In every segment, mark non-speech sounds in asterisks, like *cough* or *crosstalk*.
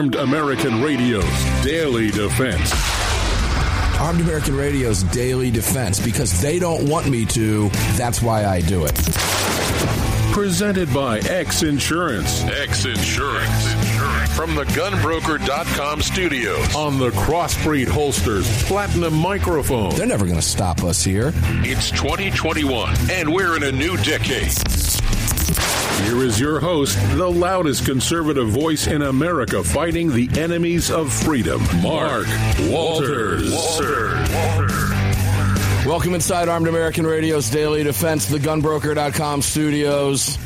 Armed American Radio's Daily Defense. Armed American Radio's Daily Defense because they don't want me to. That's why I do it. Presented by X Insurance. X Insurance. From the gunbroker.com studios. On the Crossbreed Holsters Platinum Microphone. They're never going to stop us here. It's 2021, and we're in a new decade. Here is your host, the loudest conservative voice in America fighting the enemies of freedom, Mark Walters. Walters. Welcome inside Armed American Radio's Daily Defense, the gunbroker.com studios,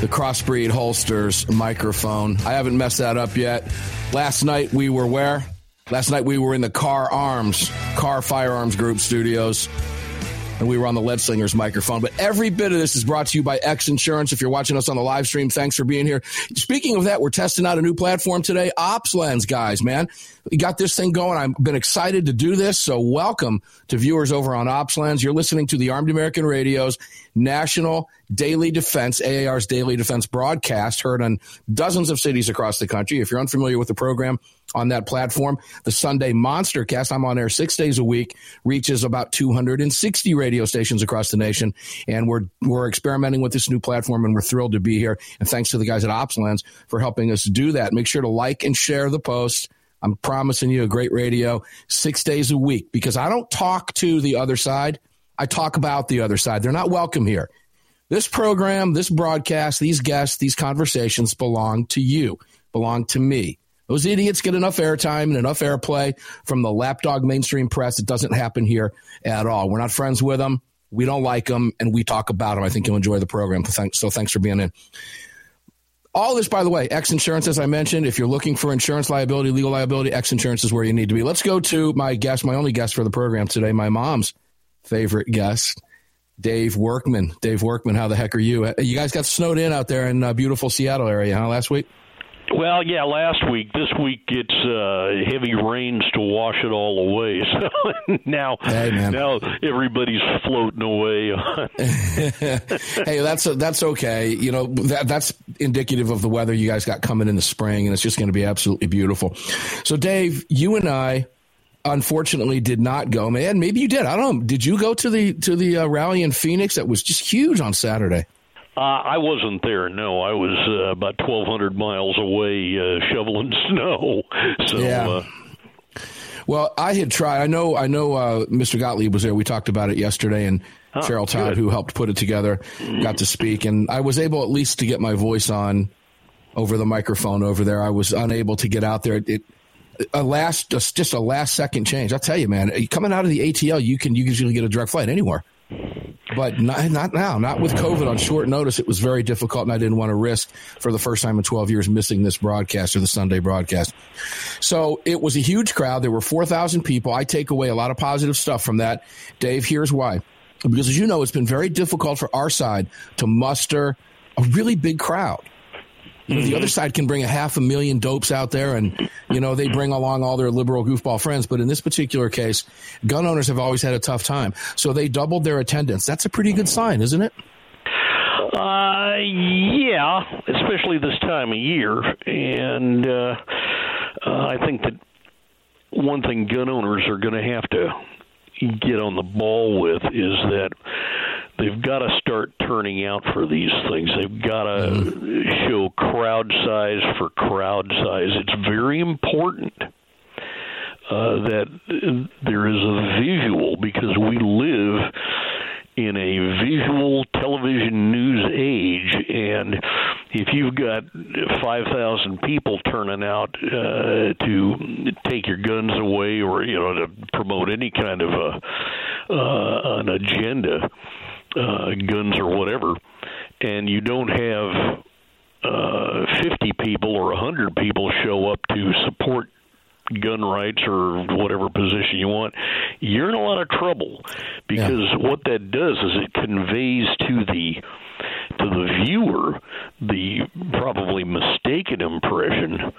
the Crossbreed Holsters microphone. I haven't messed that up yet. Last night we were where? Last night we were in the Kahr Arms, Kahr Firearms Group studios and we were on the Lead Slingers microphone. But every bit of this is brought to you by X Insurance. If you're watching us on the live stream, thanks for being here. Speaking of that, we're testing out a new platform today, OpsLens, guys, man. We got this thing going. I've been excited to do this. So welcome to viewers over on OpsLens. You're listening to the Armed American Radio's National Daily Defense, AAR's Daily Defense broadcast, heard on dozens of cities across the country. If you're unfamiliar with the program on that platform, the Sunday Monster Cast, I'm on air six days a week, reaches about 260 radio stations across the nation. And we're, we're experimenting with this new platform and we're thrilled to be here. And thanks to the guys at OpsLens for helping us do that. Make sure to like and share the post. I'm promising you a great radio six days a week because I don't talk to the other side. I talk about the other side. They're not welcome here. This program, this broadcast, these guests, these conversations belong to you, belong to me. Those idiots get enough airtime and enough airplay from the lapdog mainstream press. It doesn't happen here at all. We're not friends with them. We don't like them, and we talk about them. I think you'll enjoy the program. So thanks for being in. All this, by the way, X Insurance, as I mentioned, if you're looking for insurance liability, legal liability, X Insurance is where you need to be. Let's go to my guest, my only guest for the program today, my mom's favorite guest, Dave Workman. Dave Workman, how the heck are you? You guys got snowed in out there in uh, beautiful Seattle area, huh, last week? Well, yeah, last week. This week it's uh, heavy rains to wash it all away. *laughs* So now, hey, now everybody's floating away. *laughs* hey, that's that's okay. You know that that's indicative of the weather you guys got coming in the spring, and it's just going to be absolutely beautiful. So, Dave, you and I unfortunately did not go. Man, maybe you did. I don't know. Did you go to the to the uh, rally in Phoenix? That was just huge on Saturday. Uh, I wasn't there. No, I was uh, about twelve hundred miles away uh, shoveling *laughs* snow. So. Yeah. Uh, well, I had tried. I know. I know. Uh, Mr. Gottlieb was there. We talked about it yesterday, and Oh, Cheryl Todd, good. who helped put it together, got to speak, and I was able at least to get my voice on over the microphone over there. I was unable to get out there. It a last just just a last second change. I'll tell you, man. Coming out of the ATL, you can you usually get a direct flight anywhere. But not, not now, not with COVID on short notice. It was very difficult, and I didn't want to risk for the first time in 12 years missing this broadcast or the Sunday broadcast. So it was a huge crowd. There were 4,000 people. I take away a lot of positive stuff from that. Dave, here's why. Because as you know, it's been very difficult for our side to muster a really big crowd. You know, the other side can bring a half a million dopes out there and, you know, they bring along all their liberal goofball friends. But in this particular case, gun owners have always had a tough time. So they doubled their attendance. That's a pretty good sign, isn't it? Uh, yeah, especially this time of year, and uh, uh, I think that one thing gun owners are going to have to get on the ball with is that they've got to start turning out for these things. They've got to show crowd size for crowd size. It's very important. Uh, that there is a visual because we live in a visual television news age, and if you've got 5,000 people turning out uh, to take your guns away or you know to promote any kind of a, uh, an agenda, uh, guns or whatever, and you don't have uh, 50 people or 100 people show up to support gun rights or whatever position you want, you're in a lot of trouble because what that does is it conveys to the to the viewer the probably mistaken impression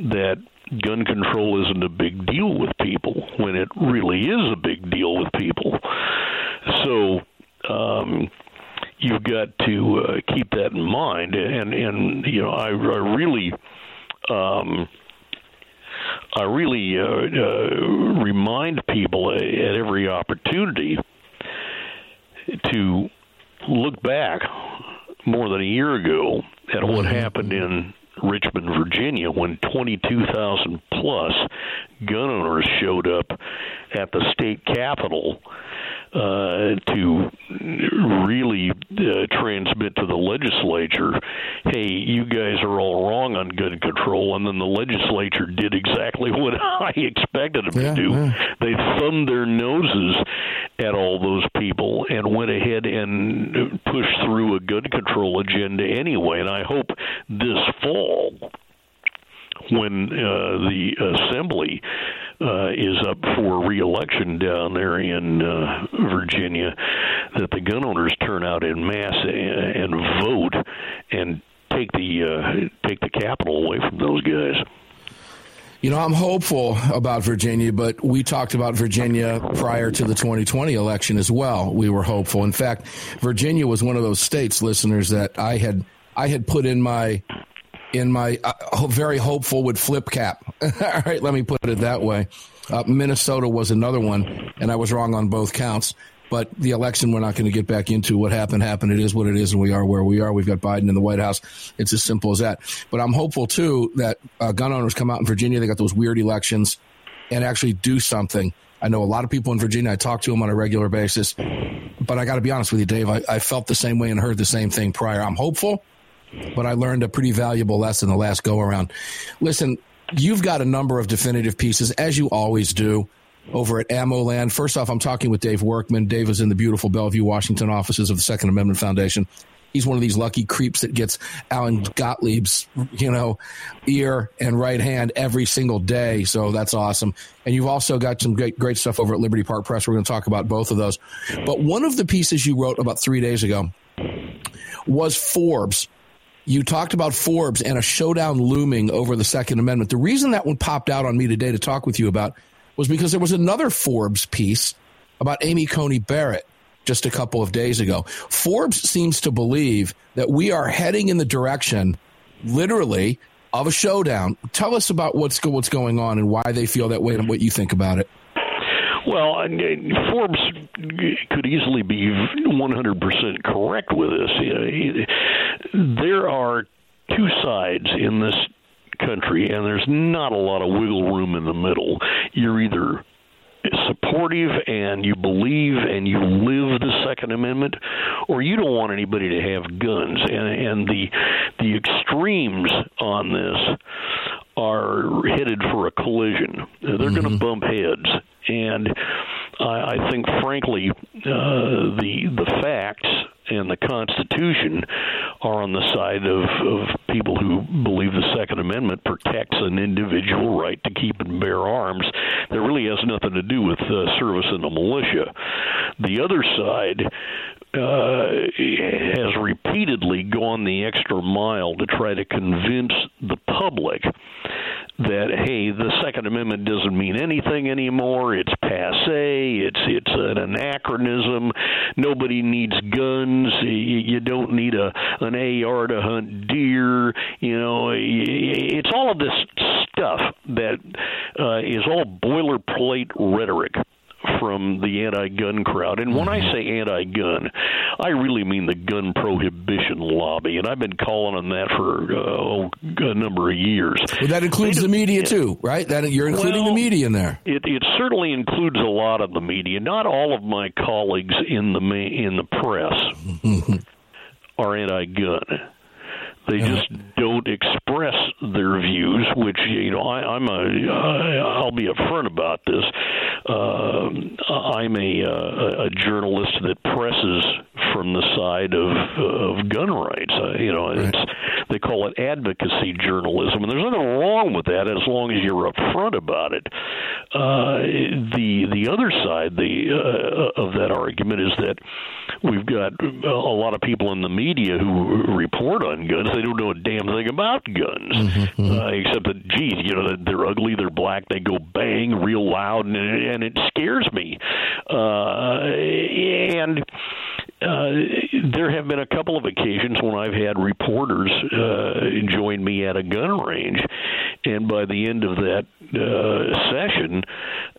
that gun control isn't a big deal with people when it really is a big deal with people. So um you've got to uh, keep that in mind and and you know I, I really um I really uh, uh, remind people at every opportunity to look back more than a year ago at what mm-hmm. happened in Richmond, Virginia, when 22,000 plus gun owners showed up at the state capitol uh, to really uh, transmit to the legislature, hey, you guys are all wrong on gun control, and then the legislature did exactly *laughs* what I expected them yeah, to do. Yeah. They thumbed their noses at all those people and went ahead and pushed through a gun control agenda anyway. And I hope this fall when uh, the assembly uh, is up for reelection down there in uh, Virginia, that the gun owners turn out in mass and, and vote and take the uh, take the capital away from those guys. You know, I'm hopeful about Virginia, but we talked about Virginia prior to the 2020 election as well. We were hopeful. In fact, Virginia was one of those states, listeners, that I had I had put in my in my uh, very hopeful would flip cap. *laughs* All right, let me put it that way. Uh, Minnesota was another one, and I was wrong on both counts. But the election, we're not going to get back into what happened. Happened. It is what it is, and we are where we are. We've got Biden in the White House. It's as simple as that. But I'm hopeful too that uh, gun owners come out in Virginia. They got those weird elections and actually do something. I know a lot of people in Virginia. I talk to them on a regular basis. But I got to be honest with you, Dave. I, I felt the same way and heard the same thing prior. I'm hopeful but I learned a pretty valuable lesson the last go around. Listen, you've got a number of definitive pieces, as you always do, over at AmmoLand. First off, I'm talking with Dave Workman. Dave is in the beautiful Bellevue, Washington offices of the Second Amendment Foundation. He's one of these lucky creeps that gets Alan Gottlieb's, you know, ear and right hand every single day. So that's awesome. And you've also got some great, great stuff over at Liberty Park Press. We're going to talk about both of those. But one of the pieces you wrote about three days ago was Forbes you talked about Forbes and a showdown looming over the Second Amendment. The reason that one popped out on me today to talk with you about was because there was another Forbes piece about Amy Coney Barrett just a couple of days ago. Forbes seems to believe that we are heading in the direction, literally, of a showdown. Tell us about what's what's going on and why they feel that way and what you think about it. Well, Forbes could easily be 100% correct with this. There are two sides in this country, and there's not a lot of wiggle room in the middle. You're either supportive and you believe and you live the Second Amendment, or you don't want anybody to have guns. And, and the the extremes on this are headed for a collision. They're mm-hmm. going to bump heads, and I, I think, frankly, uh, the the facts and the Constitution are on the side of, of people who believe the Second Amendment protects an individual right to keep and bear arms. That really has nothing to do with uh, service in the militia. The other side uh, has repeatedly gone the extra mile to try to convince the public that hey, the Second Amendment doesn't mean anything anymore. It's passe. It's it's an anachronism. Nobody needs guns. You don't need a an AR to hunt deer. You know, it's all of this stuff that uh, is all boilerplate rhetoric from the anti-gun crowd. And when I mm-hmm. say anti-gun, I really mean the gun prohibition lobby, and I've been calling on that for uh, a number of years. Well, that includes the media too, right? That you're including well, the media in there. It, it certainly includes a lot of the media. Not all of my colleagues in the in the press *laughs* are anti-gun. They just don't express their views, which you know I, I'm a I'll be upfront about this. Uh, I'm a, a a journalist that presses from the side of of gun rights. Uh, you know, right. it's they call it advocacy journalism, and there's nothing wrong with that as long as you're upfront about it. Uh, the the other side the uh, of that argument is that we've got a lot of people in the media who report on guns. They don't know a damn thing about guns, mm-hmm, mm-hmm. Uh, except that, geez, you know, they're ugly, they're black, they go bang real loud, and, and it scares me. Uh, and uh, there have been a couple of occasions when I've had reporters uh, join me at a gun range, and by the end of that uh, session,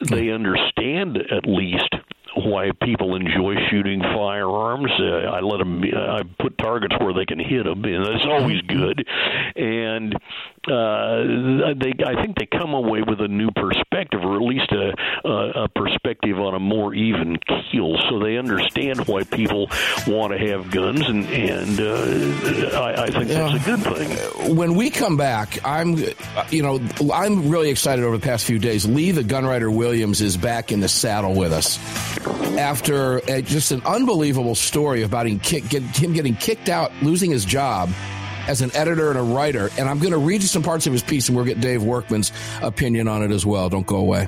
they understand at least why people enjoy shooting firearms. Uh, I let them. I put targets where they can hit them, and that's always good. And uh, they, I think, they come away with a new perspective, or at least a, a, a perspective on a more even keel. So they understand why people want to have guns, and and uh, I, I think that's a good thing. When we come back, I'm, you know, I'm really excited over the past few days. Lee, the gunwriter Williams, is back in the saddle with us after a, just an unbelievable story about him, kick, get, him getting kicked out, losing his job as an editor and a writer. And I'm going to read you some parts of his piece, and we'll get Dave Workman's opinion on it as well. Don't go away.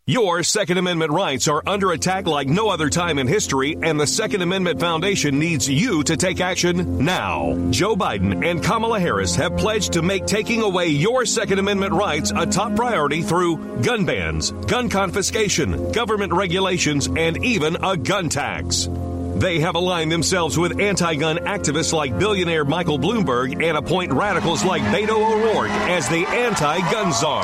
Your Second Amendment rights are under attack like no other time in history, and the Second Amendment Foundation needs you to take action now. Joe Biden and Kamala Harris have pledged to make taking away your Second Amendment rights a top priority through gun bans, gun confiscation, government regulations, and even a gun tax. They have aligned themselves with anti gun activists like billionaire Michael Bloomberg and appoint radicals like Beto O'Rourke as the anti gun czar.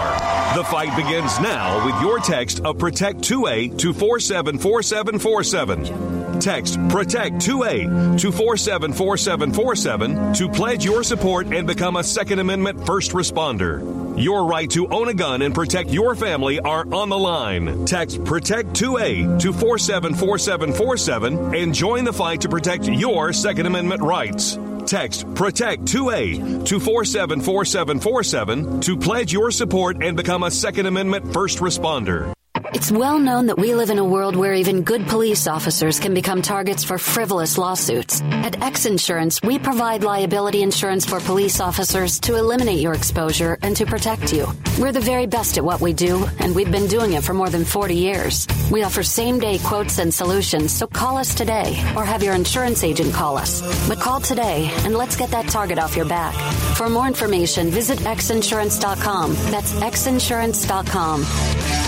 The fight begins now with your text of Protect 2A to 474747. Text Protect 2A to 474747 to pledge your support and become a Second Amendment first responder. Your right to own a gun and protect your family are on the line. Text Protect 2A to 474747 and join the fight to protect your Second Amendment rights. Text Protect 2A to 474747 to pledge your support and become a Second Amendment first responder. It's well known that we live in a world where even good police officers can become targets for frivolous lawsuits. At X Insurance, we provide liability insurance for police officers to eliminate your exposure and to protect you. We're the very best at what we do, and we've been doing it for more than 40 years. We offer same day quotes and solutions, so call us today or have your insurance agent call us. But call today and let's get that target off your back. For more information, visit xinsurance.com. That's xinsurance.com.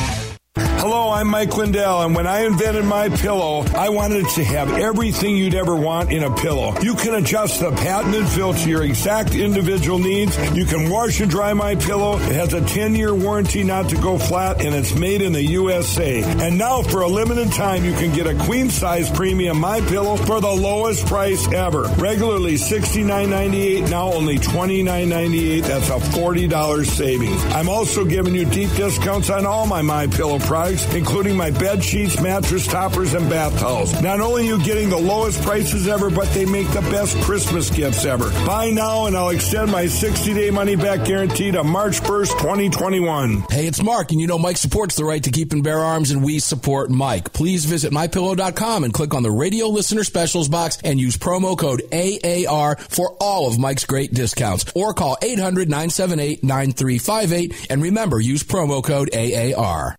Hello, I'm Mike Lindell, and when I invented my pillow, I wanted to have everything you'd ever want in a pillow. You can adjust the patented fill to your exact individual needs. You can wash and dry my pillow. It has a 10-year warranty not to go flat, and it's made in the USA. And now, for a limited time, you can get a queen size premium my pillow for the lowest price ever. Regularly $69.98, now only $29.98. That's a $40 savings. I'm also giving you deep discounts on all my my pillow products including my bed sheets, mattress toppers, and bath towels. Not only are you getting the lowest prices ever, but they make the best Christmas gifts ever. Buy now and I'll extend my 60 day money back guarantee to March 1st, 2021. Hey, it's Mark, and you know Mike supports the right to keep and bear arms, and we support Mike. Please visit mypillow.com and click on the radio listener specials box and use promo code AAR for all of Mike's great discounts. Or call 800 978 9358. And remember, use promo code AAR.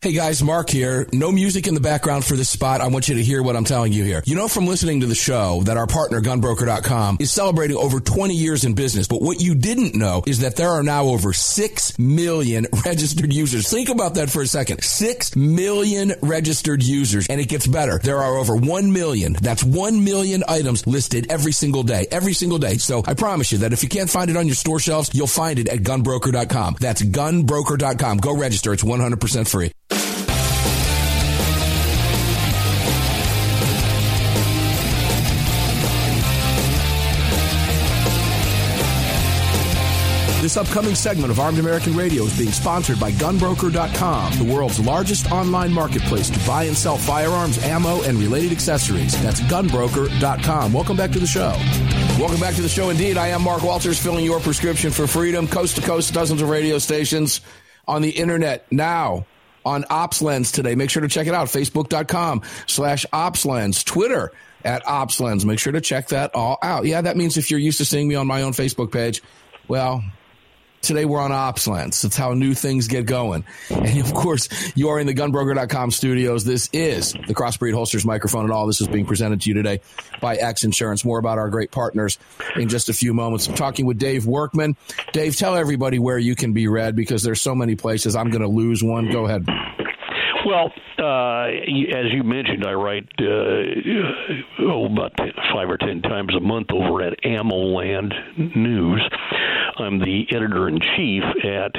Hey guys, Mark here. No music in the background for this spot. I want you to hear what I'm telling you here. You know from listening to the show that our partner gunbroker.com is celebrating over 20 years in business. But what you didn't know is that there are now over 6 million *laughs* registered users. Think about that for a second. 6 million registered users. And it gets better. There are over 1 million. That's 1 million items listed every single day. Every single day. So I promise you that if you can't find it on your store shelves, you'll find it at gunbroker.com. That's gunbroker.com. Go register. It's 100% free. This upcoming segment of Armed American Radio is being sponsored by Gunbroker.com, the world's largest online marketplace to buy and sell firearms, ammo, and related accessories. That's Gunbroker.com. Welcome back to the show. Welcome back to the show indeed. I am Mark Walters, filling your prescription for freedom, coast to coast, dozens of radio stations on the internet now on OpsLens today. Make sure to check it out. Facebook.com slash OpsLens. Twitter at OpsLens. Make sure to check that all out. Yeah, that means if you're used to seeing me on my own Facebook page, well, Today we're on OpsLens. That's how new things get going. And of course, you are in the gunbroker.com studios. This is the Crossbreed Holsters microphone and all. This is being presented to you today by X Insurance. More about our great partners in just a few moments. I'm talking with Dave Workman. Dave, tell everybody where you can be read because there's so many places. I'm going to lose one. Go ahead. Well, uh, as you mentioned, I write uh, oh, about five or ten times a month over at AmmoLand News. I'm the editor in chief at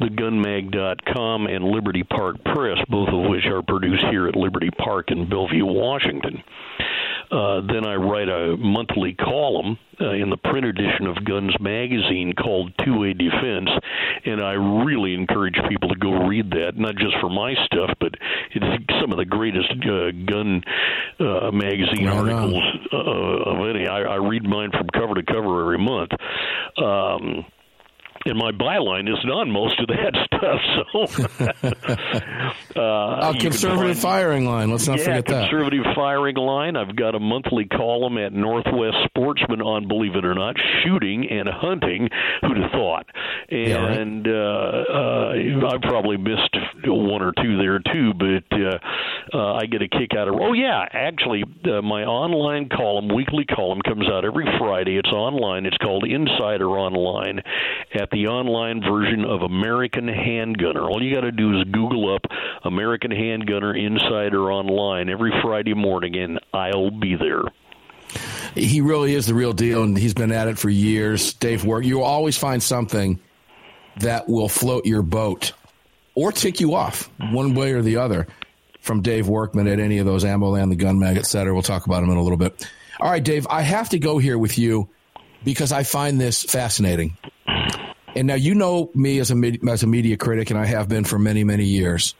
thegunmag.com and Liberty Park Press, both of which are produced here at Liberty Park in Bellevue, Washington. Uh, then I write a monthly column uh, in the print edition of Guns Magazine called Two Way Defense, and I really encourage people to go read that, not just for my stuff, but it's some of the greatest uh, gun uh, magazine right articles uh, of any. I, I read mine from cover to cover every month. Um, and my byline isn't on most of that *laughs* stuff. So, *laughs* uh, a conservative find, firing line. Let's not yeah, forget that. Conservative firing line. I've got a monthly column at Northwest Sportsman on, believe it or not, shooting and hunting. Who'd have thought? And yeah, right. uh, uh, I probably missed one or two there too, but uh, uh, I get a kick out of. Oh yeah, actually, uh, my online column, weekly column, comes out every Friday. It's online. It's called Insider Online at the online version of American Handgunner. All you got to do is Google up American Handgunner Insider Online every Friday morning, and I'll be there. He really is the real deal, and he's been at it for years. Dave Work, you will always find something that will float your boat or tick you off one way or the other from Dave Workman at any of those AmmoLand, the Gun Mag, et cetera. We'll talk about him in a little bit. All right, Dave, I have to go here with you because I find this fascinating. And now you know me as a as a media critic, and I have been for many many years.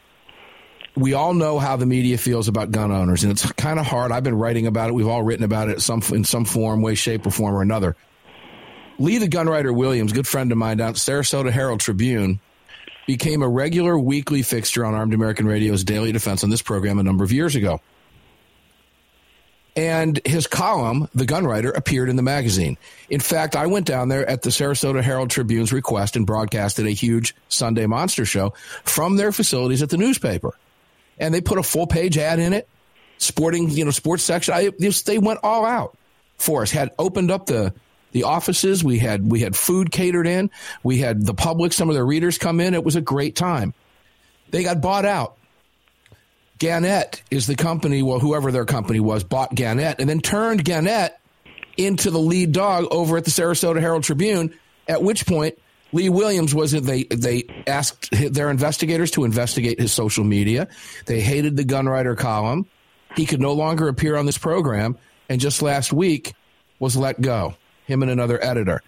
We all know how the media feels about gun owners, and it's kind of hard. I've been writing about it. We've all written about it some in some form, way, shape, or form or another. Lee, the gun writer Williams, good friend of mine down at Sarasota Herald Tribune, became a regular weekly fixture on Armed American Radio's Daily Defense on this program a number of years ago. And his column, The Gun Writer, appeared in the magazine. In fact, I went down there at the Sarasota Herald Tribune's request and broadcasted a huge Sunday monster show from their facilities at the newspaper. And they put a full page ad in it, sporting, you know, sports section. I, they went all out for us. Had opened up the the offices. We had we had food catered in. We had the public, some of their readers come in. It was a great time. They got bought out Gannett is the company, well, whoever their company was, bought Gannett and then turned Gannett into the lead dog over at the Sarasota Herald Tribune. At which point, Lee Williams was? They they asked their investigators to investigate his social media. They hated the gunwriter column. He could no longer appear on this program, and just last week was let go. Him and another editor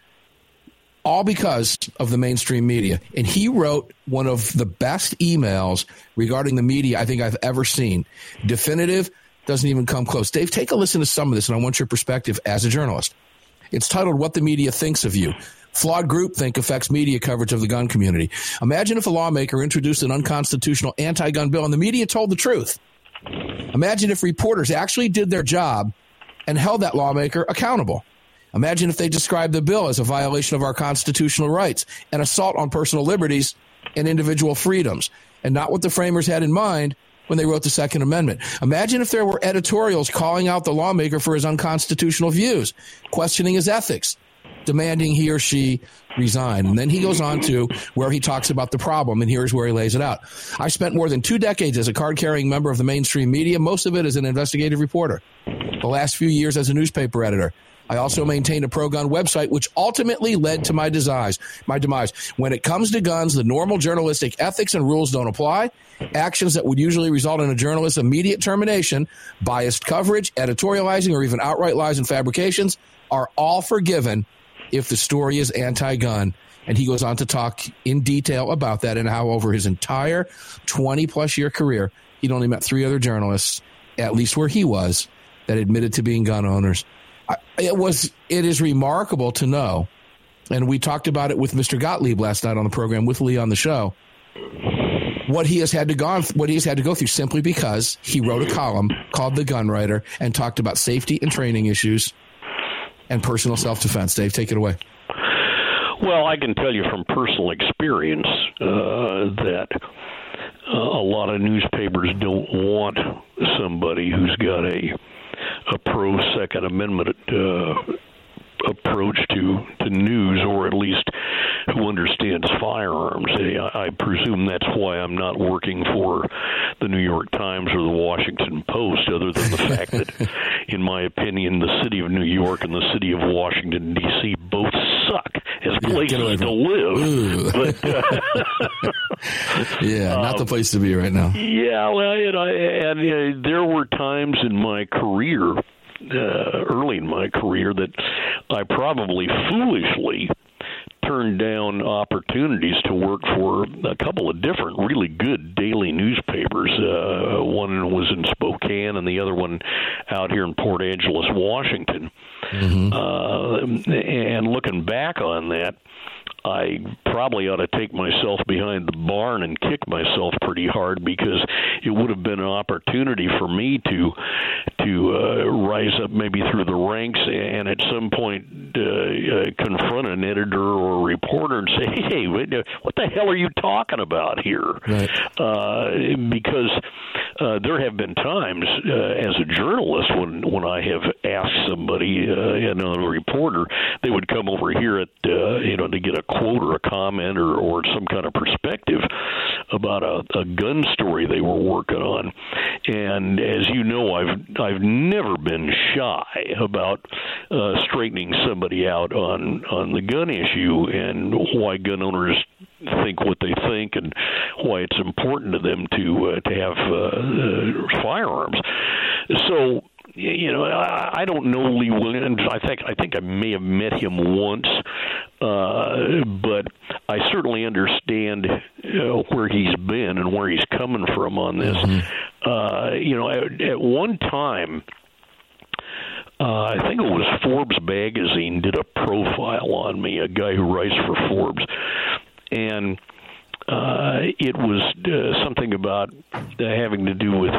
all because of the mainstream media. And he wrote one of the best emails regarding the media I think I've ever seen. Definitive, doesn't even come close. Dave, take a listen to some of this, and I want your perspective as a journalist. It's titled What the Media Thinks of You. Flawed groupthink affects media coverage of the gun community. Imagine if a lawmaker introduced an unconstitutional anti gun bill and the media told the truth. Imagine if reporters actually did their job and held that lawmaker accountable. Imagine if they described the bill as a violation of our constitutional rights, an assault on personal liberties and individual freedoms, and not what the framers had in mind when they wrote the Second Amendment. Imagine if there were editorials calling out the lawmaker for his unconstitutional views, questioning his ethics, demanding he or she resign. And then he goes on to where he talks about the problem, and here's where he lays it out. I spent more than two decades as a card carrying member of the mainstream media, most of it as an investigative reporter. The last few years as a newspaper editor. I also maintained a pro gun website, which ultimately led to my demise. My demise. When it comes to guns, the normal journalistic ethics and rules don't apply. Actions that would usually result in a journalist's immediate termination, biased coverage, editorializing, or even outright lies and fabrications are all forgiven if the story is anti gun And he goes on to talk in detail about that and how over his entire 20 plus year career, he'd only met three other journalists, at least where he was, that admitted to being gun owners. It was, it is remarkable to know. And we talked about it with Mr. Gottlieb last night on the program with Lee on the show. What he has had to go, what he has had to go through simply because he wrote a column called The Gun Writer and talked about safety and training issues and personal self defense. Dave, take it away. Well, I can tell you from personal experience uh, that uh, a lot of newspapers don't want somebody who's got a a pro Second Amendment uh, approach to to news, or at least who understands firearms. I, I presume that's why I'm not working for the New York Times or the Washington Post, other than the *laughs* fact that, in my opinion, the city of New York and the city of Washington D.C. both suck as places to live. But, uh, *laughs* *laughs* yeah, not um, the place to be right now. Yeah, well, you know, and uh, there were times in my career uh, early in my career that I probably foolishly turned down opportunities to work for a couple of different really good daily newspapers. Uh, one was in Spokane, and the other one out here in Port Angeles, Washington. Mm-hmm. Uh, and looking back on that, I probably ought to take myself behind the barn and kick myself pretty hard because it would have been an opportunity for me to to uh, rise up maybe through the ranks and at some point uh, uh, confront an editor or a reporter and say, *laughs* "Hey, what the hell are you talking about here?" Right. Uh, because uh, there have been times uh, as a journalist when when I have asked somebody, uh, you know, a reporter, they would come over here at uh, you know to get a quote or a comment or or some kind of perspective about a, a gun story they were working on, and as you know, I've I've never been shy about uh, straightening somebody out on on the gun issue and why gun owners think what they think and why it's important to them to uh, to have uh, uh, firearms. So you know, I, I don't know Lee Williams. I think I think I may have met him once, uh, but I certainly understand uh, where he's been and where he's coming from on this. Mm-hmm. Uh, you know, at, at one time. Uh, I think it was Forbes magazine did a profile on me, a guy who writes for Forbes, and uh, it was uh, something about uh, having to do with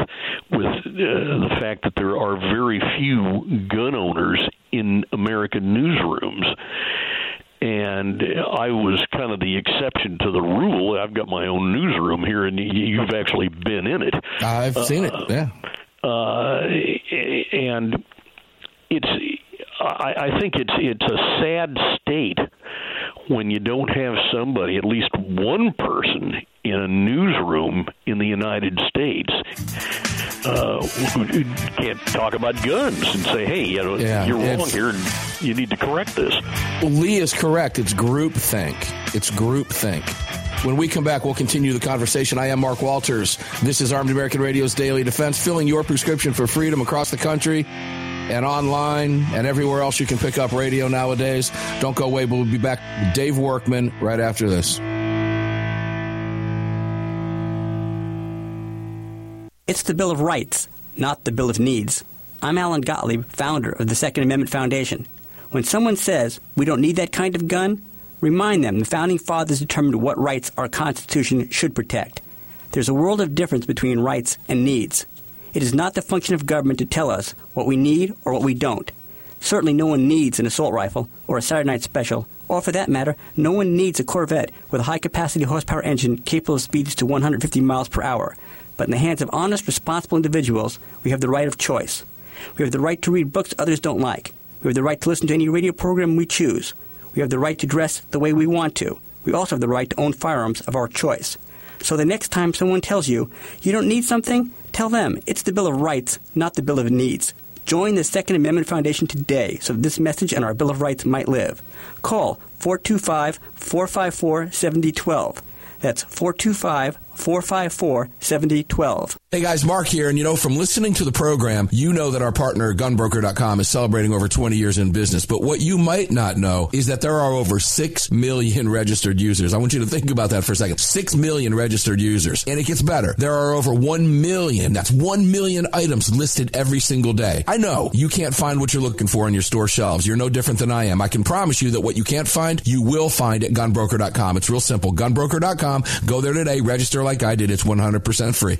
with uh, the fact that there are very few gun owners in American newsrooms. And I was kind of the exception to the rule. I've got my own newsroom here, and you've actually been in it. I've seen it. Yeah. Uh, and it's I, I think it's it's a sad state when you don't have somebody, at least one person in a newsroom in the United States uh, who can't talk about guns and say, "Hey, you know, yeah, you're wrong here, and you need to correct this." Well, Lee is correct. It's groupthink. It's groupthink. When we come back, we'll continue the conversation. I am Mark Walters. This is Armed American Radio's Daily Defense, filling your prescription for freedom across the country and online and everywhere else you can pick up radio nowadays. Don't go away, but we'll be back with Dave Workman right after this. It's the Bill of Rights, not the Bill of Needs. I'm Alan Gottlieb, founder of the Second Amendment Foundation. When someone says we don't need that kind of gun, remind them the Founding Fathers determined what rights our Constitution should protect. There's a world of difference between rights and needs. It is not the function of government to tell us what we need or what we don't. Certainly, no one needs an assault rifle or a Saturday night special, or for that matter, no one needs a Corvette with a high capacity horsepower engine capable of speeds to 150 miles per hour. But in the hands of honest, responsible individuals, we have the right of choice. We have the right to read books others don't like. We have the right to listen to any radio program we choose. We have the right to dress the way we want to. We also have the right to own firearms of our choice. So the next time someone tells you you don't need something, tell them it's the Bill of Rights, not the Bill of Needs. Join the Second Amendment Foundation today so this message and our Bill of Rights might live. Call 425 454 7012. That's 425 454 7012. Hey guys, Mark here, and you know, from listening to the program, you know that our partner, gunbroker.com, is celebrating over 20 years in business. But what you might not know is that there are over 6 million registered users. I want you to think about that for a second. 6 million registered users. And it gets better. There are over 1 million, that's 1 million items listed every single day. I know you can't find what you're looking for on your store shelves. You're no different than I am. I can promise you that what you can't find, you will find at gunbroker.com. It's real simple. Gunbroker.com. Go there today, register like I did. It's 100% free.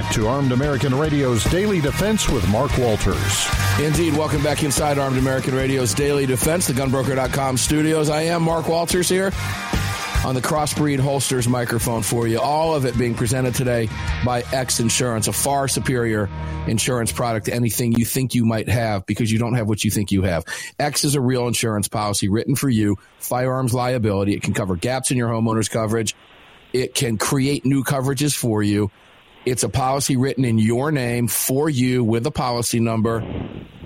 Back to Armed American Radio's Daily Defense with Mark Walters. Indeed, welcome back inside Armed American Radio's Daily Defense, the gunbroker.com studios. I am Mark Walters here on the Crossbreed Holsters microphone for you. All of it being presented today by X Insurance, a far superior insurance product to anything you think you might have because you don't have what you think you have. X is a real insurance policy written for you, firearms liability. It can cover gaps in your homeowner's coverage. It can create new coverages for you. It's a policy written in your name for you with a policy number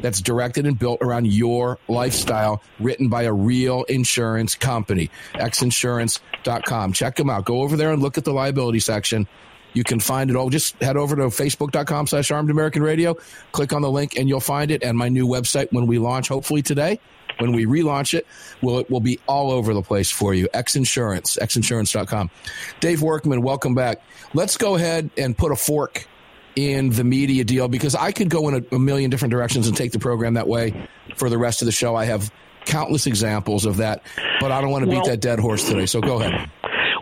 that's directed and built around your lifestyle, written by a real insurance company. Xinsurance.com. Check them out. Go over there and look at the liability section. You can find it all. Just head over to facebook.com slash armed American radio, click on the link, and you'll find it. And my new website when we launch, hopefully today, when we relaunch it, will it will be all over the place for you. X Insurance, xinsurance.com. Dave Workman, welcome back. Let's go ahead and put a fork in the media deal because I could go in a, a million different directions and take the program that way for the rest of the show. I have countless examples of that, but I don't want to beat that dead horse today. So go ahead.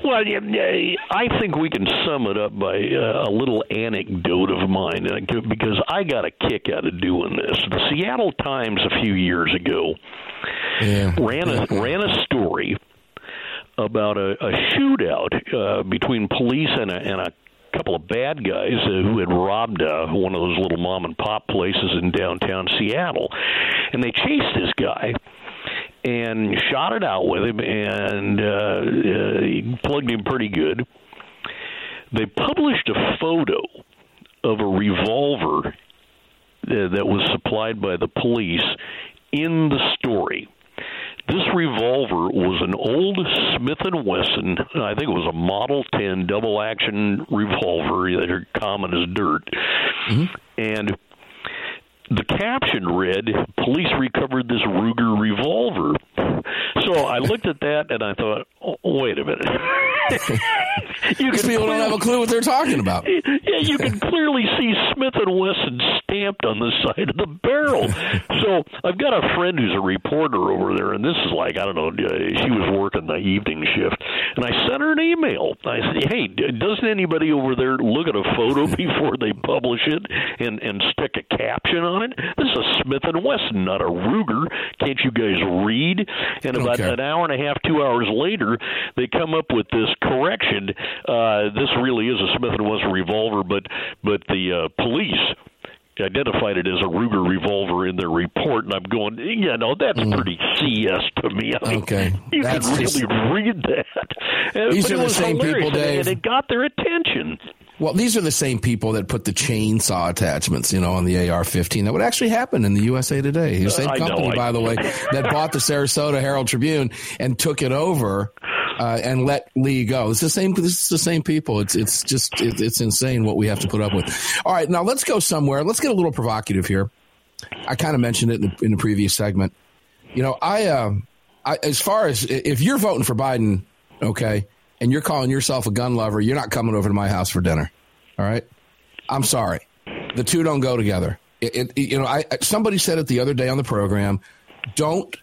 Well, yeah, yeah, I think we can sum it up by uh, a little anecdote of mine uh, because I got a kick out of doing this. The Seattle Times a few years ago ran a ran a story about a, a shootout uh, between police and a, and a couple of bad guys uh, who had robbed uh, one of those little mom and pop places in downtown Seattle, and they chased this guy and shot it out with him and uh, uh, he plugged him pretty good. They published a photo of a revolver uh, that was supplied by the police in the story. This revolver was an old Smith and Wesson. I think it was a Model 10 double action revolver that are common as dirt. Mm-hmm. And the caption read, "Police recovered this Ruger revolver." So I looked at that and I thought, oh, "Wait a minute." *laughs* you These people don't have a clue what they're talking about. Yeah, you can clearly see Smith and Wesson stamped on the *laughs* side of the barrel. so I've got a friend who's a reporter over there, and this is like I don't know. Uh, she was working the evening shift, and I sent her an email. I said, "Hey, doesn't anybody over there look at a photo *laughs* before they publish it and and stick a caption on it? This is a Smith and Wesson, not a Ruger. Can't you guys read?" And about okay. an hour and a half, two hours later, they come up with this correction. Uh, this really is a Smith and Wesson revolver, but but the uh, police identified it as a Ruger revolver in their report, and I'm going, yeah, no, that's mm. pretty CS to me. I *laughs* mean, okay, you that's can really just... read that. These but are the same people, Dave. And it got their attention. Well, these are the same people that put the chainsaw attachments, you know, on the AR-15. That would actually happen in the USA Today. The same uh, company, know, by I... the way, *laughs* that bought the Sarasota Herald Tribune and took it over uh, and let Lee go. It's the same. This is the same people. It's it's just it, it's insane what we have to put up with. All right, now let's go somewhere. Let's get a little provocative here. I kind of mentioned it in the, in the, previous segment. You know, I, uh, I as far as if you're voting for Biden, okay, and you're calling yourself a gun lover, you're not coming over to my house for dinner. All right, I'm sorry. The two don't go together. It, it, you know, I somebody said it the other day on the program. Don't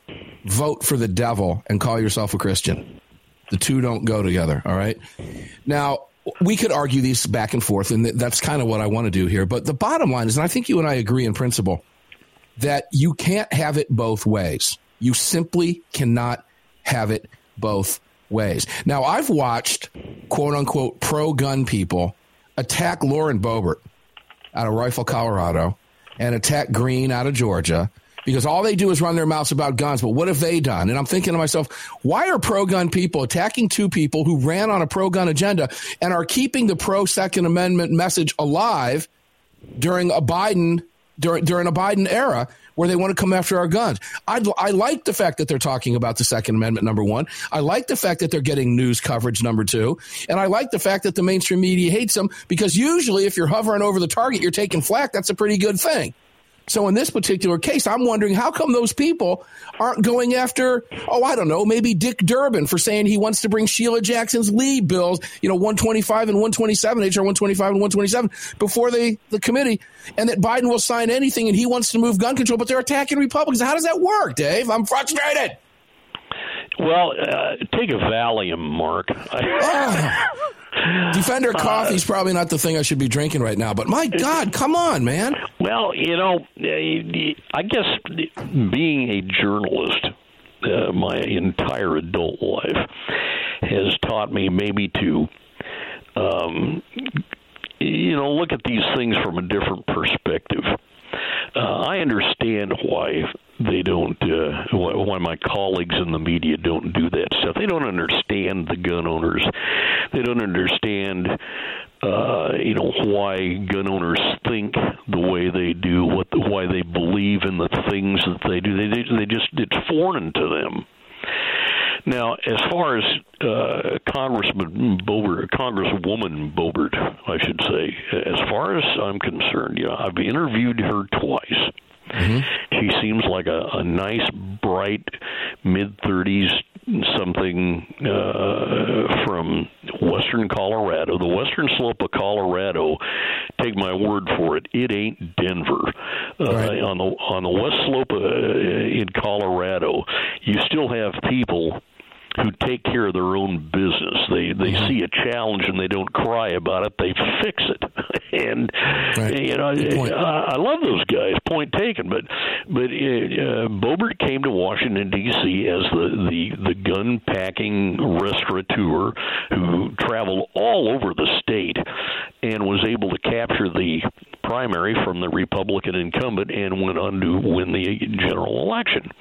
vote for the devil and call yourself a Christian. The two don't go together. All right. Now, we could argue these back and forth, and that's kind of what I want to do here. But the bottom line is, and I think you and I agree in principle, that you can't have it both ways. You simply cannot have it both ways. Now, I've watched quote unquote pro gun people attack Lauren Boebert out of Rifle, Colorado, and attack Greene out of Georgia because all they do is run their mouths about guns. But what have they done? And I'm thinking to myself, why are pro gun people attacking two people who ran on a pro gun agenda and are keeping the pro Second Amendment message alive during a Biden during during a Biden era? Where they want to come after our guns. I, I like the fact that they're talking about the Second Amendment, number one. I like the fact that they're getting news coverage, number two. And I like the fact that the mainstream media hates them because usually if you're hovering over the target, you're taking flack. That's a pretty good thing. So in this particular case, I'm wondering how come those people aren't going after, oh, I don't know, maybe Dick Durbin for saying he wants to bring Sheila Jackson's Lee bills, you know, 125 and 127, HR 125 and 127 before they, the committee, and that Biden will sign anything and he wants to move gun control, but they're attacking Republicans. How does that work, Dave? I'm frustrated. Well, uh, take a Valium, Mark. *laughs* Defender uh, coffee is probably not the thing I should be drinking right now, but my God, come on, man. Well, you know, I guess being a journalist uh, my entire adult life has taught me maybe to, um, you know, look at these things from a different perspective. Uh, I understand why they don't uh, why my colleagues in the media don't do that stuff. They don't understand the gun owners. They don't understand uh, you know why gun owners think the way they do, what why they believe in the things that they do. They they, just it's foreign to them. Now, as far as uh, Congressman Boebert, Congresswoman Boebert, I should say, as far as I'm concerned, you know, I've interviewed her twice. Mm-hmm. She seems like a, a nice, bright, mid 30s something uh, from western Colorado, the western slope of Colorado. Take my word for it, it ain't Denver. Uh, right. On the on the west slope uh, in Colorado, you still have people who take care of their own business. They they mm-hmm. see a challenge and they don't cry about it. They fix it. *laughs* and right. you know, I, I love those guys. Point taken. But but uh, Boebert came to Washington D.C. as the the the gun packing restaurateur who traveled all over the state and was able to capture the primary from the Republican incumbent and went on to win the general election.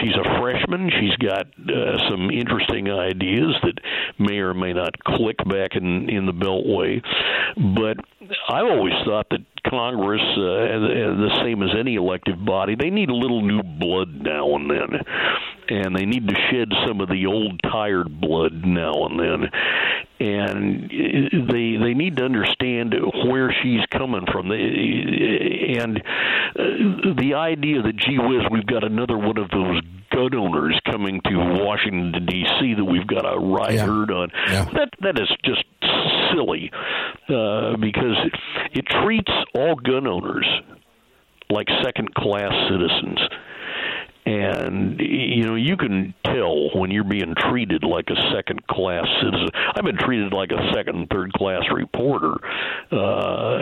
she's a freshman. She's got uh, some interesting ideas that may or may not click back in in the Beltway. But I've always thought that Congress, uh, the same as any elective body, they need a little new blood now and then, and they need to shed some of the old tired blood now and then and they they need to understand where she's coming from. And uh, the idea that gee whiz, we've got another one of those gun owners coming to Washington D.C. that we've got a riot yeah. herd on. Yeah. That that is just silly uh, because it treats all gun owners like second class citizens and you know you can tell when you're being treated like a second class citizen. I've been treated like a second and third class reporter uh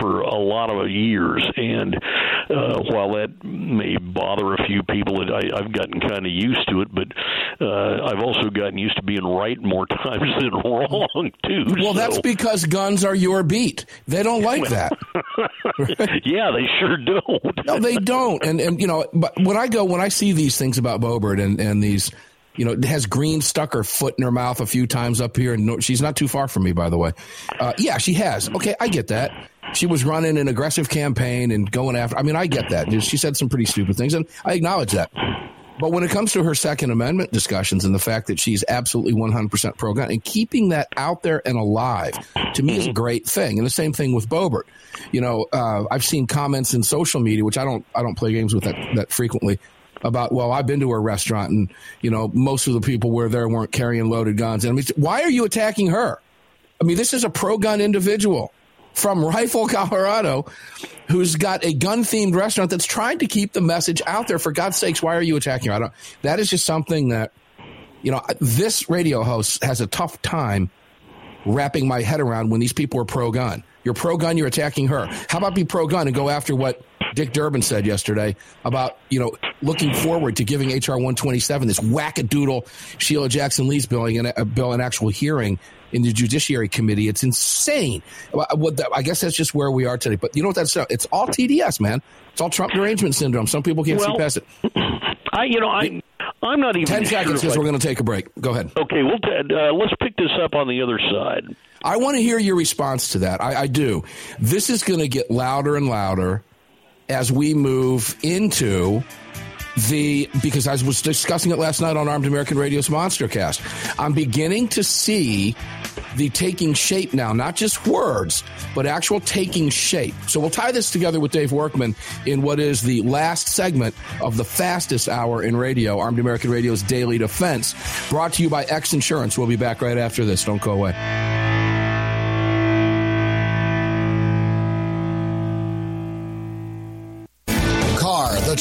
for a lot of years. And uh while that may bother a few people I, i've gotten kind of used to it but uh i've also gotten used to being right more *laughs* times than wrong too well so. that's because guns are your beat. They don't like that. *laughs* yeah they sure don't. No they don't. And and you know but when i go when I see these things about Boebert and, and these, you know, has Greene stuck her foot in her mouth a few times up here, and no, she's not too far from me, by the way. Uh, yeah, she has. Okay, I get that. She was running an aggressive campaign and going after. I mean, I get that. She said some pretty stupid things, and I acknowledge that. But when it comes to her Second Amendment discussions and the fact that she's absolutely 100% pro gun and keeping that out there and alive, to me is a great thing. And the same thing with Boebert. You know, uh, I've seen comments in social media, which I don't, I don't play games with that, that frequently, about well i've been to a restaurant and you know most of the people were there weren't carrying loaded guns and i mean why are you attacking her i mean this is a pro-gun individual from rifle colorado who's got a gun themed restaurant that's trying to keep the message out there. For god's sakes why are you attacking her? I don't, that is just something that you know this radio host has a tough time wrapping my head around when these people are pro-gun. You're pro-gun you're attacking her. How about be pro-gun and go after what Dick Durbin said yesterday about, you know, looking forward to giving H.R. 127, this wackadoodle Sheila Jackson Lee's bill, an, a bill, an actual hearing in the Judiciary Committee. It's insane. I guess that's just where we are today. But you know what that's? It's all TDS, man. It's all Trump derangement syndrome. Some people can't well, see past it. *clears throat* I, you know, I. I'm not even ten seconds because we're going to take a break. Go ahead. Okay, well, uh, let's pick this up on the other side. I want to hear your response to that. I, I do. This is going to get louder and louder as we move into the because I was discussing it last night on Armed American Radio's Monstercast. I'm beginning to see the taking shape now, not just words, but actual taking shape. So we'll tie this together with Dave Workman in what is the last segment of the fastest hour in radio, Armed American Radio's Daily Defense, brought to you by X Insurance. We'll be back right after this. Don't go away.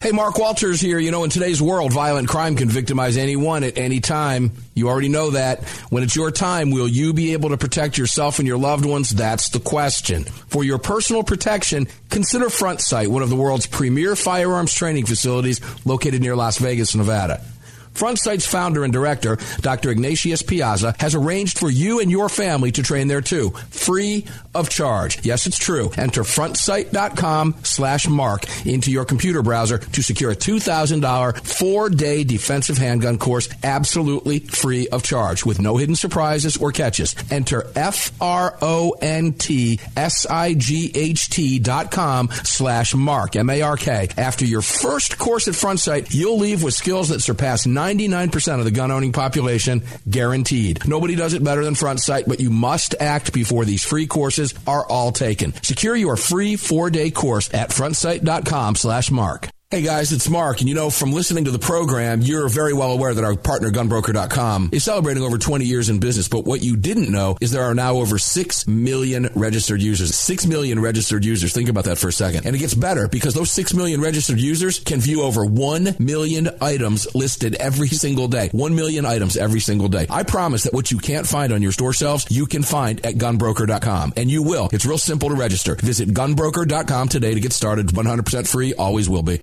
Hey, Mark Walters here. You know, in today's world, violent crime can victimize anyone at any time. You already know that. When it's your time, will you be able to protect yourself and your loved ones? That's the question. For your personal protection, consider Front Sight, one of the world's premier firearms training facilities located near Las Vegas, Nevada. FrontSight's founder and director, Dr. Ignatius Piazza, has arranged for you and your family to train there too, free of charge. Yes, it's true. Enter frontsight.com slash mark into your computer browser to secure a $2,000 four-day defensive handgun course absolutely free of charge with no hidden surprises or catches. Enter F-R-O-N-T-S-I-G-H-T dot com slash mark, M-A-R-K. After your first course at FrontSight, you'll leave with skills that surpass 9 99% of the gun owning population guaranteed. Nobody does it better than Front Sight, but you must act before these free courses are all taken. Secure your free four day course at frontsight.com slash mark. Hey guys, it's Mark, and you know, from listening to the program, you're very well aware that our partner gunbroker.com is celebrating over 20 years in business. But what you didn't know is there are now over 6 million registered users. 6 million registered users. Think about that for a second. And it gets better because those 6 million registered users can view over 1 million items listed every single day. 1 million items every single day. I promise that what you can't find on your store shelves, you can find at gunbroker.com. And you will. It's real simple to register. Visit gunbroker.com today to get started. 100% free, always will be.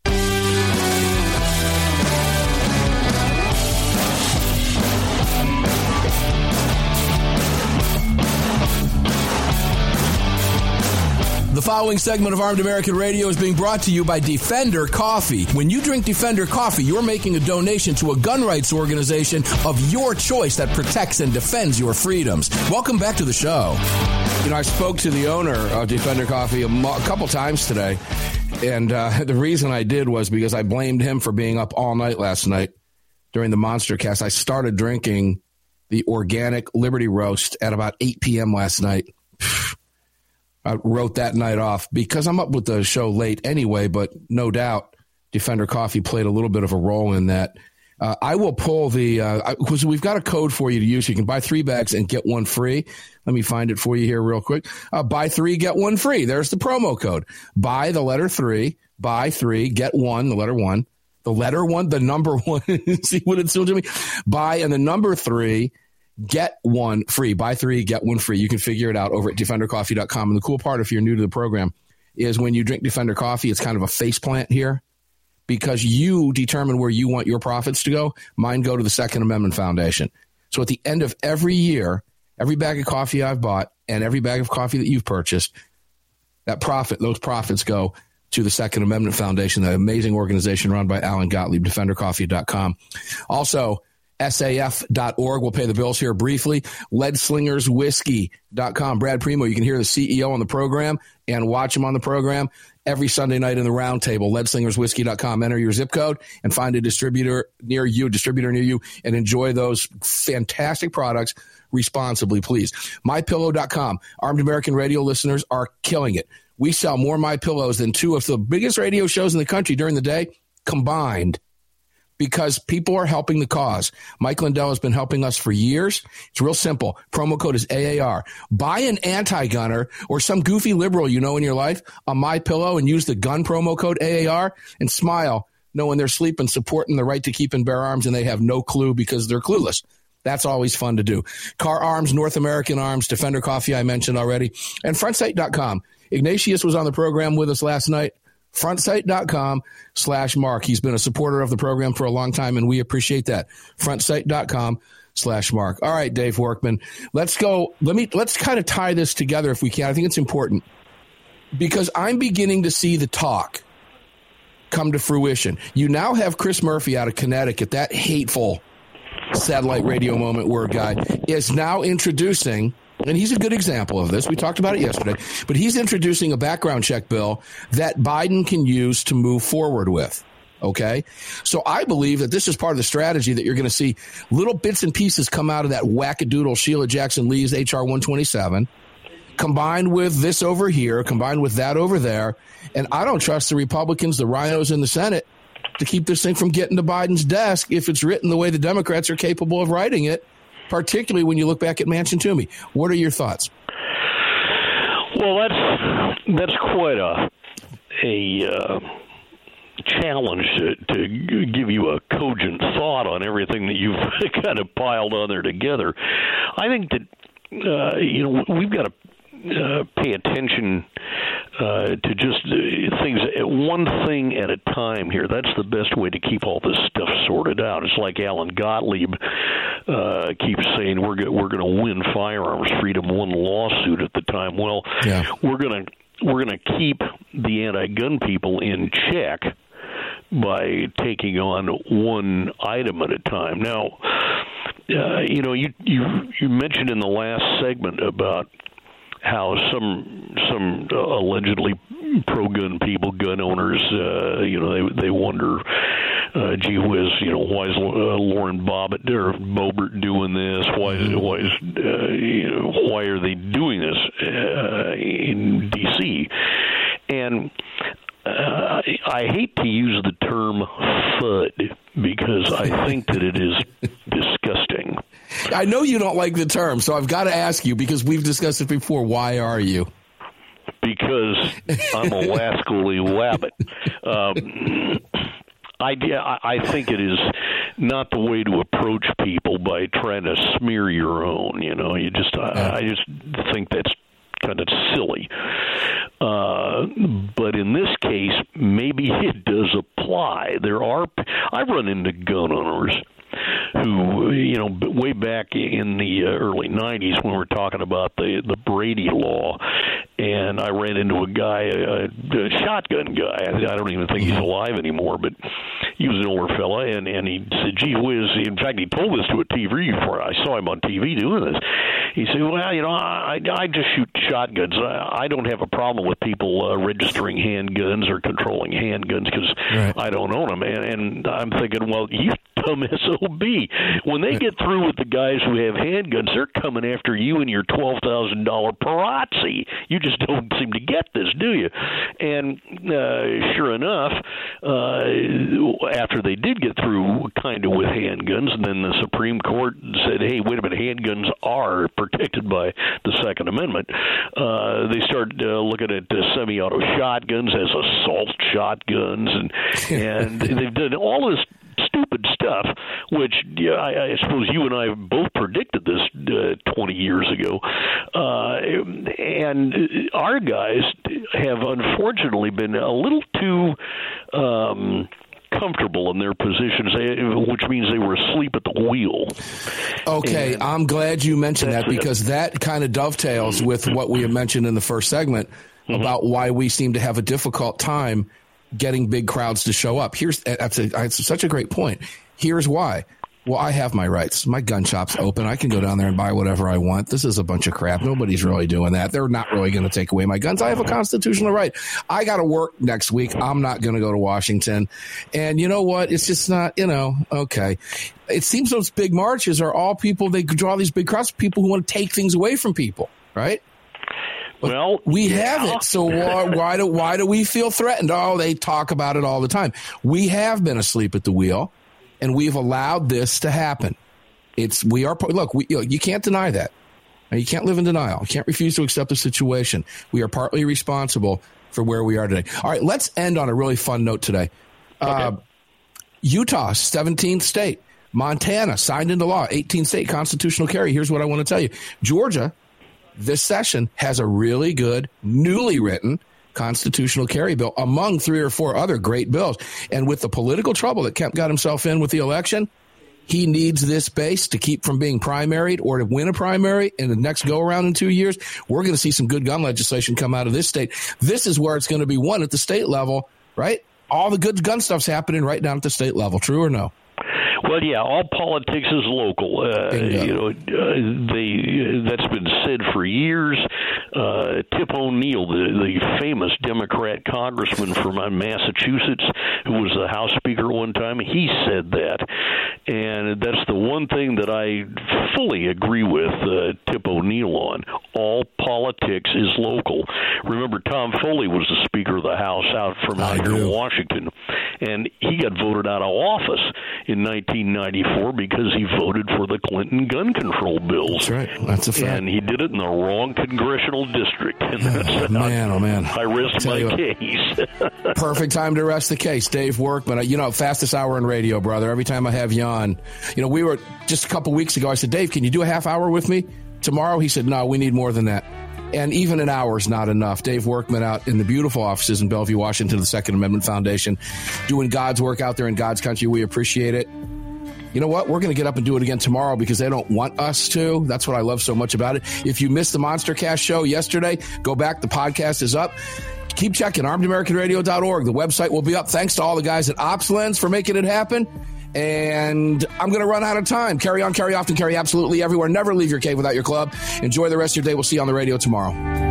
Following segment of Armed American Radio is being brought to you by Defender Coffee. When you drink Defender Coffee, you're making a donation to a gun rights organization of your choice that protects and defends your freedoms. Welcome back to the show. You know, I spoke to the owner of Defender Coffee a, mo- a couple times today, and uh, *laughs* the reason I did was because I blamed him for being up all night last night during the Monster Cast. I started drinking the organic Liberty Roast at about 8 p.m. last night. *sighs* *sighs* I wrote that night off because I'm up with the show late anyway, but no doubt Defender Coffee played a little bit of a role in that. Uh, I will pull the, because uh, we've got a code for you to use. You can buy three bags and get one free. Let me find it for you here real quick. Uh, buy three, get one free. There's the promo code. Buy the letter three, buy three, get one, the letter one, the letter one, the number *laughs* one. See what it's doing to me? Buy and the number three, get one free. Buy three, get one free. You can figure it out over at defendercoffee.com. And the cool part, if you're new to the program, is when you drink Defender Coffee, it's kind of a face plant here because you determine where you want your profits to go. Mine go to the Second Amendment Foundation. So at the end of every year, every bag of coffee I've bought and every bag of coffee that you've purchased, that profit, those profits go to the Second Amendment Foundation, that amazing organization run by Alan Gottlieb, defendercoffee.com. Also, SAF.org. We'll pay the bills here briefly. Leadslingerswhiskey.com. Brad Primo, you can hear the CEO on the program and watch him on the program every Sunday night in the roundtable. Leadslingerswhiskey.com. Enter your zip code and find a distributor near you, distributor near you, and enjoy those fantastic products responsibly, please. MyPillow.com. Armed American radio listeners are killing it. We sell more My Pillows than two of the biggest radio shows in the country during the day combined because people are helping the cause. Mike Lindell has been helping us for years. It's real simple. Promo code is AAR. Buy an anti-gunner or some goofy liberal you know in your life on my pillow and use the gun promo code AAR and smile knowing they're sleeping, supporting the right to keep and bear arms and they have no clue because they're clueless. That's always fun to do. Kahr Arms, North American Arms, Defender Coffee, I mentioned already, and frontsight.com. Ignatius was on the program with us last night frontsight.com slash mark. He's been a supporter of the program for a long time, and we appreciate that. frontsight.com slash mark. All right, Dave Workman, let's go. Let me, let's kind of tie this together if we can. I think it's important because I'm beginning to see the talk come to fruition. You now have Chris Murphy out of Connecticut, that hateful satellite radio moment word guy, is now introducing and he's a good example of this. We talked about it yesterday, but he's introducing a background check bill that Biden can use to move forward with. Okay. So I believe that this is part of the strategy that you're going to see little bits and pieces come out of that wackadoodle Sheila Jackson Lee's HR 127 combined with this over here, combined with that over there. And I don't trust the Republicans, the rhinos in the Senate to keep this thing from getting to Biden's desk if it's written the way the Democrats are capable of writing it, particularly when you look back at Manchin Toomey. What are your thoughts? Well, that's that's quite a a uh, challenge to, to give you a cogent thought on everything that you've *laughs* kind of piled on there together. I think that uh, you know we've got to uh, pay attention uh, to just uh, things one thing at a time here. That's the best way to keep all this stuff sorted out. It's like Alan Gottlieb uh, keeps saying we're go- we're going to win firearms freedom one lawsuit at the time. Well, yeah. we're going to we're going to keep the anti-gun people in check by taking on one item at a time. Now, uh, you know, you you you mentioned in the last segment about how some some uh, allegedly pro-gun people, gun owners, uh, you know, they they wonder, uh, gee whiz, you know, why is uh, Lauren Bobbitt or Boebert doing this? Why why is uh, you know, why are they doing this uh, in D.C. and uh, I hate to use the term FUD because I *laughs* think that it is disgusting. I know you don't like the term, so I've got to ask you because we've discussed it before. Why are you? Because I'm a *laughs* wascally wabbit. Um, I, I think it is not the way to approach people by trying to smear your own. You know, you just I, I just think that's kind of silly. Uh, but in this case, maybe it does apply. There are I run into gun owners who you know way back in the uh, early 90s when we were talking about the the Brady law. And I ran into a guy a, a shotgun guy. I, I don't even think he's alive anymore but he was an older fella and and he said gee whiz in fact he told this to a TV before I saw him on TV doing this. He said well you know I I just shoot shotguns. I, I don't have a problem with people uh, registering handguns or controlling handguns because right. I don't own them and and I'm thinking well you dumb *laughs* SOB when they get through with the guys who have handguns, they're coming after you and your twelve thousand dollar Perazzi. You just don't seem to get this, do you? And uh, sure enough, uh, after they did get through kind of with handguns, and then the Supreme Court said, "Hey, wait a minute, handguns are protected by the Second Amendment." Uh, they started uh, looking at uh, semi-auto shotguns as assault shotguns, and *laughs* and they've done all this stupid stuff, which yeah, I, I suppose you and I both predicted this uh, 20 years ago. Uh, and our guys have unfortunately been a little too. Um, comfortable in their positions, which means they were asleep at the wheel. Okay, and I'm glad you mentioned that because it. that kind of dovetails with what we have mentioned in the first segment mm-hmm. about why we seem to have a difficult time getting big crowds to show up. Here's that's, a, that's such a great point. Here's why. Well, I have my rights. My gun shop's open. I can go down there and buy whatever I want. This is a bunch of crap. Nobody's really doing that. They're not really going to take away my guns. I have a constitutional right. I got to work next week. I'm not going to go to Washington. And you know what? It's just not, you know, okay. It seems those big marches are all people, they draw these big crowds, people who want to take things away from people, right? Well, we yeah. have it. So why, why do why do we feel threatened? Oh, they talk about it all the time. We have been asleep at the wheel, and we've allowed this to happen. It's we are look. We, you can't deny that. You can't live in denial. You can't refuse to accept the situation. We are partly responsible for where we are today. All right, let's end on a really fun note today. Okay. Uh, Utah, 17th state. Montana signed into law, 18th state constitutional carry. Here's what I want to tell you Georgia, this session has a really good, newly written constitutional carry bill among three or four other great bills. And with the political trouble that Kemp got himself in with the election, he needs this base to keep from being primaried or to win a primary in the next go around in two years. We're going to see some good gun legislation come out of this state. This is where it's going to be won at the state level, right? all the good gun stuff's happening right down at the state level. True or no? Well, yeah, all politics is local. Uh, you know, uh, they that's been said for years. Uh, Tip O'Neill, the, the famous Democrat congressman from uh, Massachusetts, who was the House Speaker one time, he said that, and that's the one thing that I fully agree with uh, Tip O'Neill on. All politics is local. Remember, Tom Foley was the Speaker of the House out from out here in Washington, and he got voted out of office in 1994 because he voted for the Clinton gun control bills. That's right. That's a fact. And he did it in the wrong congressional district. *laughs* And that's Oh, man, oh man. I rest my what. case. *laughs* Perfect time to rest the case. Dave Workman, uh, you know, fastest hour in radio, brother. Every time I have you on, you know, we were just a couple weeks ago. I said, Dave, can you do a half hour with me tomorrow? He said, No, we need more than that. And even an hour is not enough. Dave Workman out in the beautiful offices in Bellevue, Washington, the Second Amendment Foundation, doing God's work out there in God's country. We appreciate it. You know what? We're going to get up and do it again tomorrow because they don't want us to. That's what I love so much about it. If you missed the Monster Cast show yesterday, go back. The podcast is up. Keep checking armedamericanradio.org. The website will be up. Thanks to all the guys at OpsLens for making it happen. And I'm going to run out of time. Carry on, carry often, carry absolutely everywhere. Never leave your cave without your club. Enjoy the rest of your day. We'll see you on the radio tomorrow.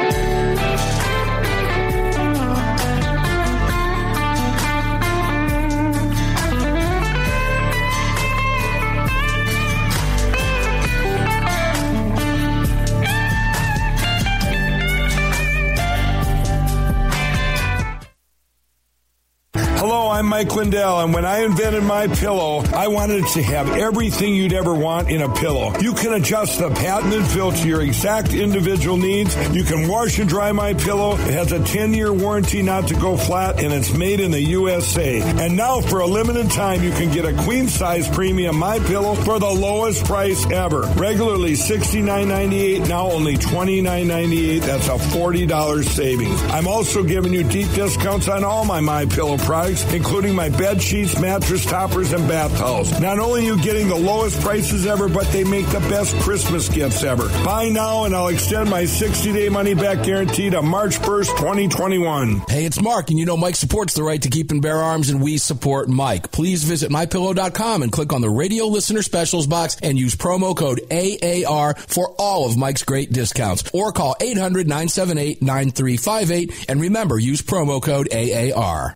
I'm Mike Lindell, and when I invented my pillow, I wanted to have everything you'd ever want in a pillow. You can adjust the patented fill to your exact individual needs. You can wash and dry my pillow. It has a 10-year warranty not to go flat, and it's made in the USA. And now, for a limited time, you can get a queen-size premium my pillow for the lowest price ever. Regularly $69.98, now only $29.98. That's a $40 savings. I'm also giving you deep discounts on all my my pillow products, including my bed sheets, mattress toppers, and bath towels. Not only are you getting the lowest prices ever, but they make the best Christmas gifts ever. Buy now, and I'll extend my 60-day money-back guarantee to March 1st, 2021. Hey, it's Mark, and you know Mike supports the right to keep and bear arms, and we support Mike. Please visit mypillow.com and click on the radio listener specials box and use promo code AAR for all of Mike's great discounts. Or call 800 978 9358. And remember, use promo code AAR.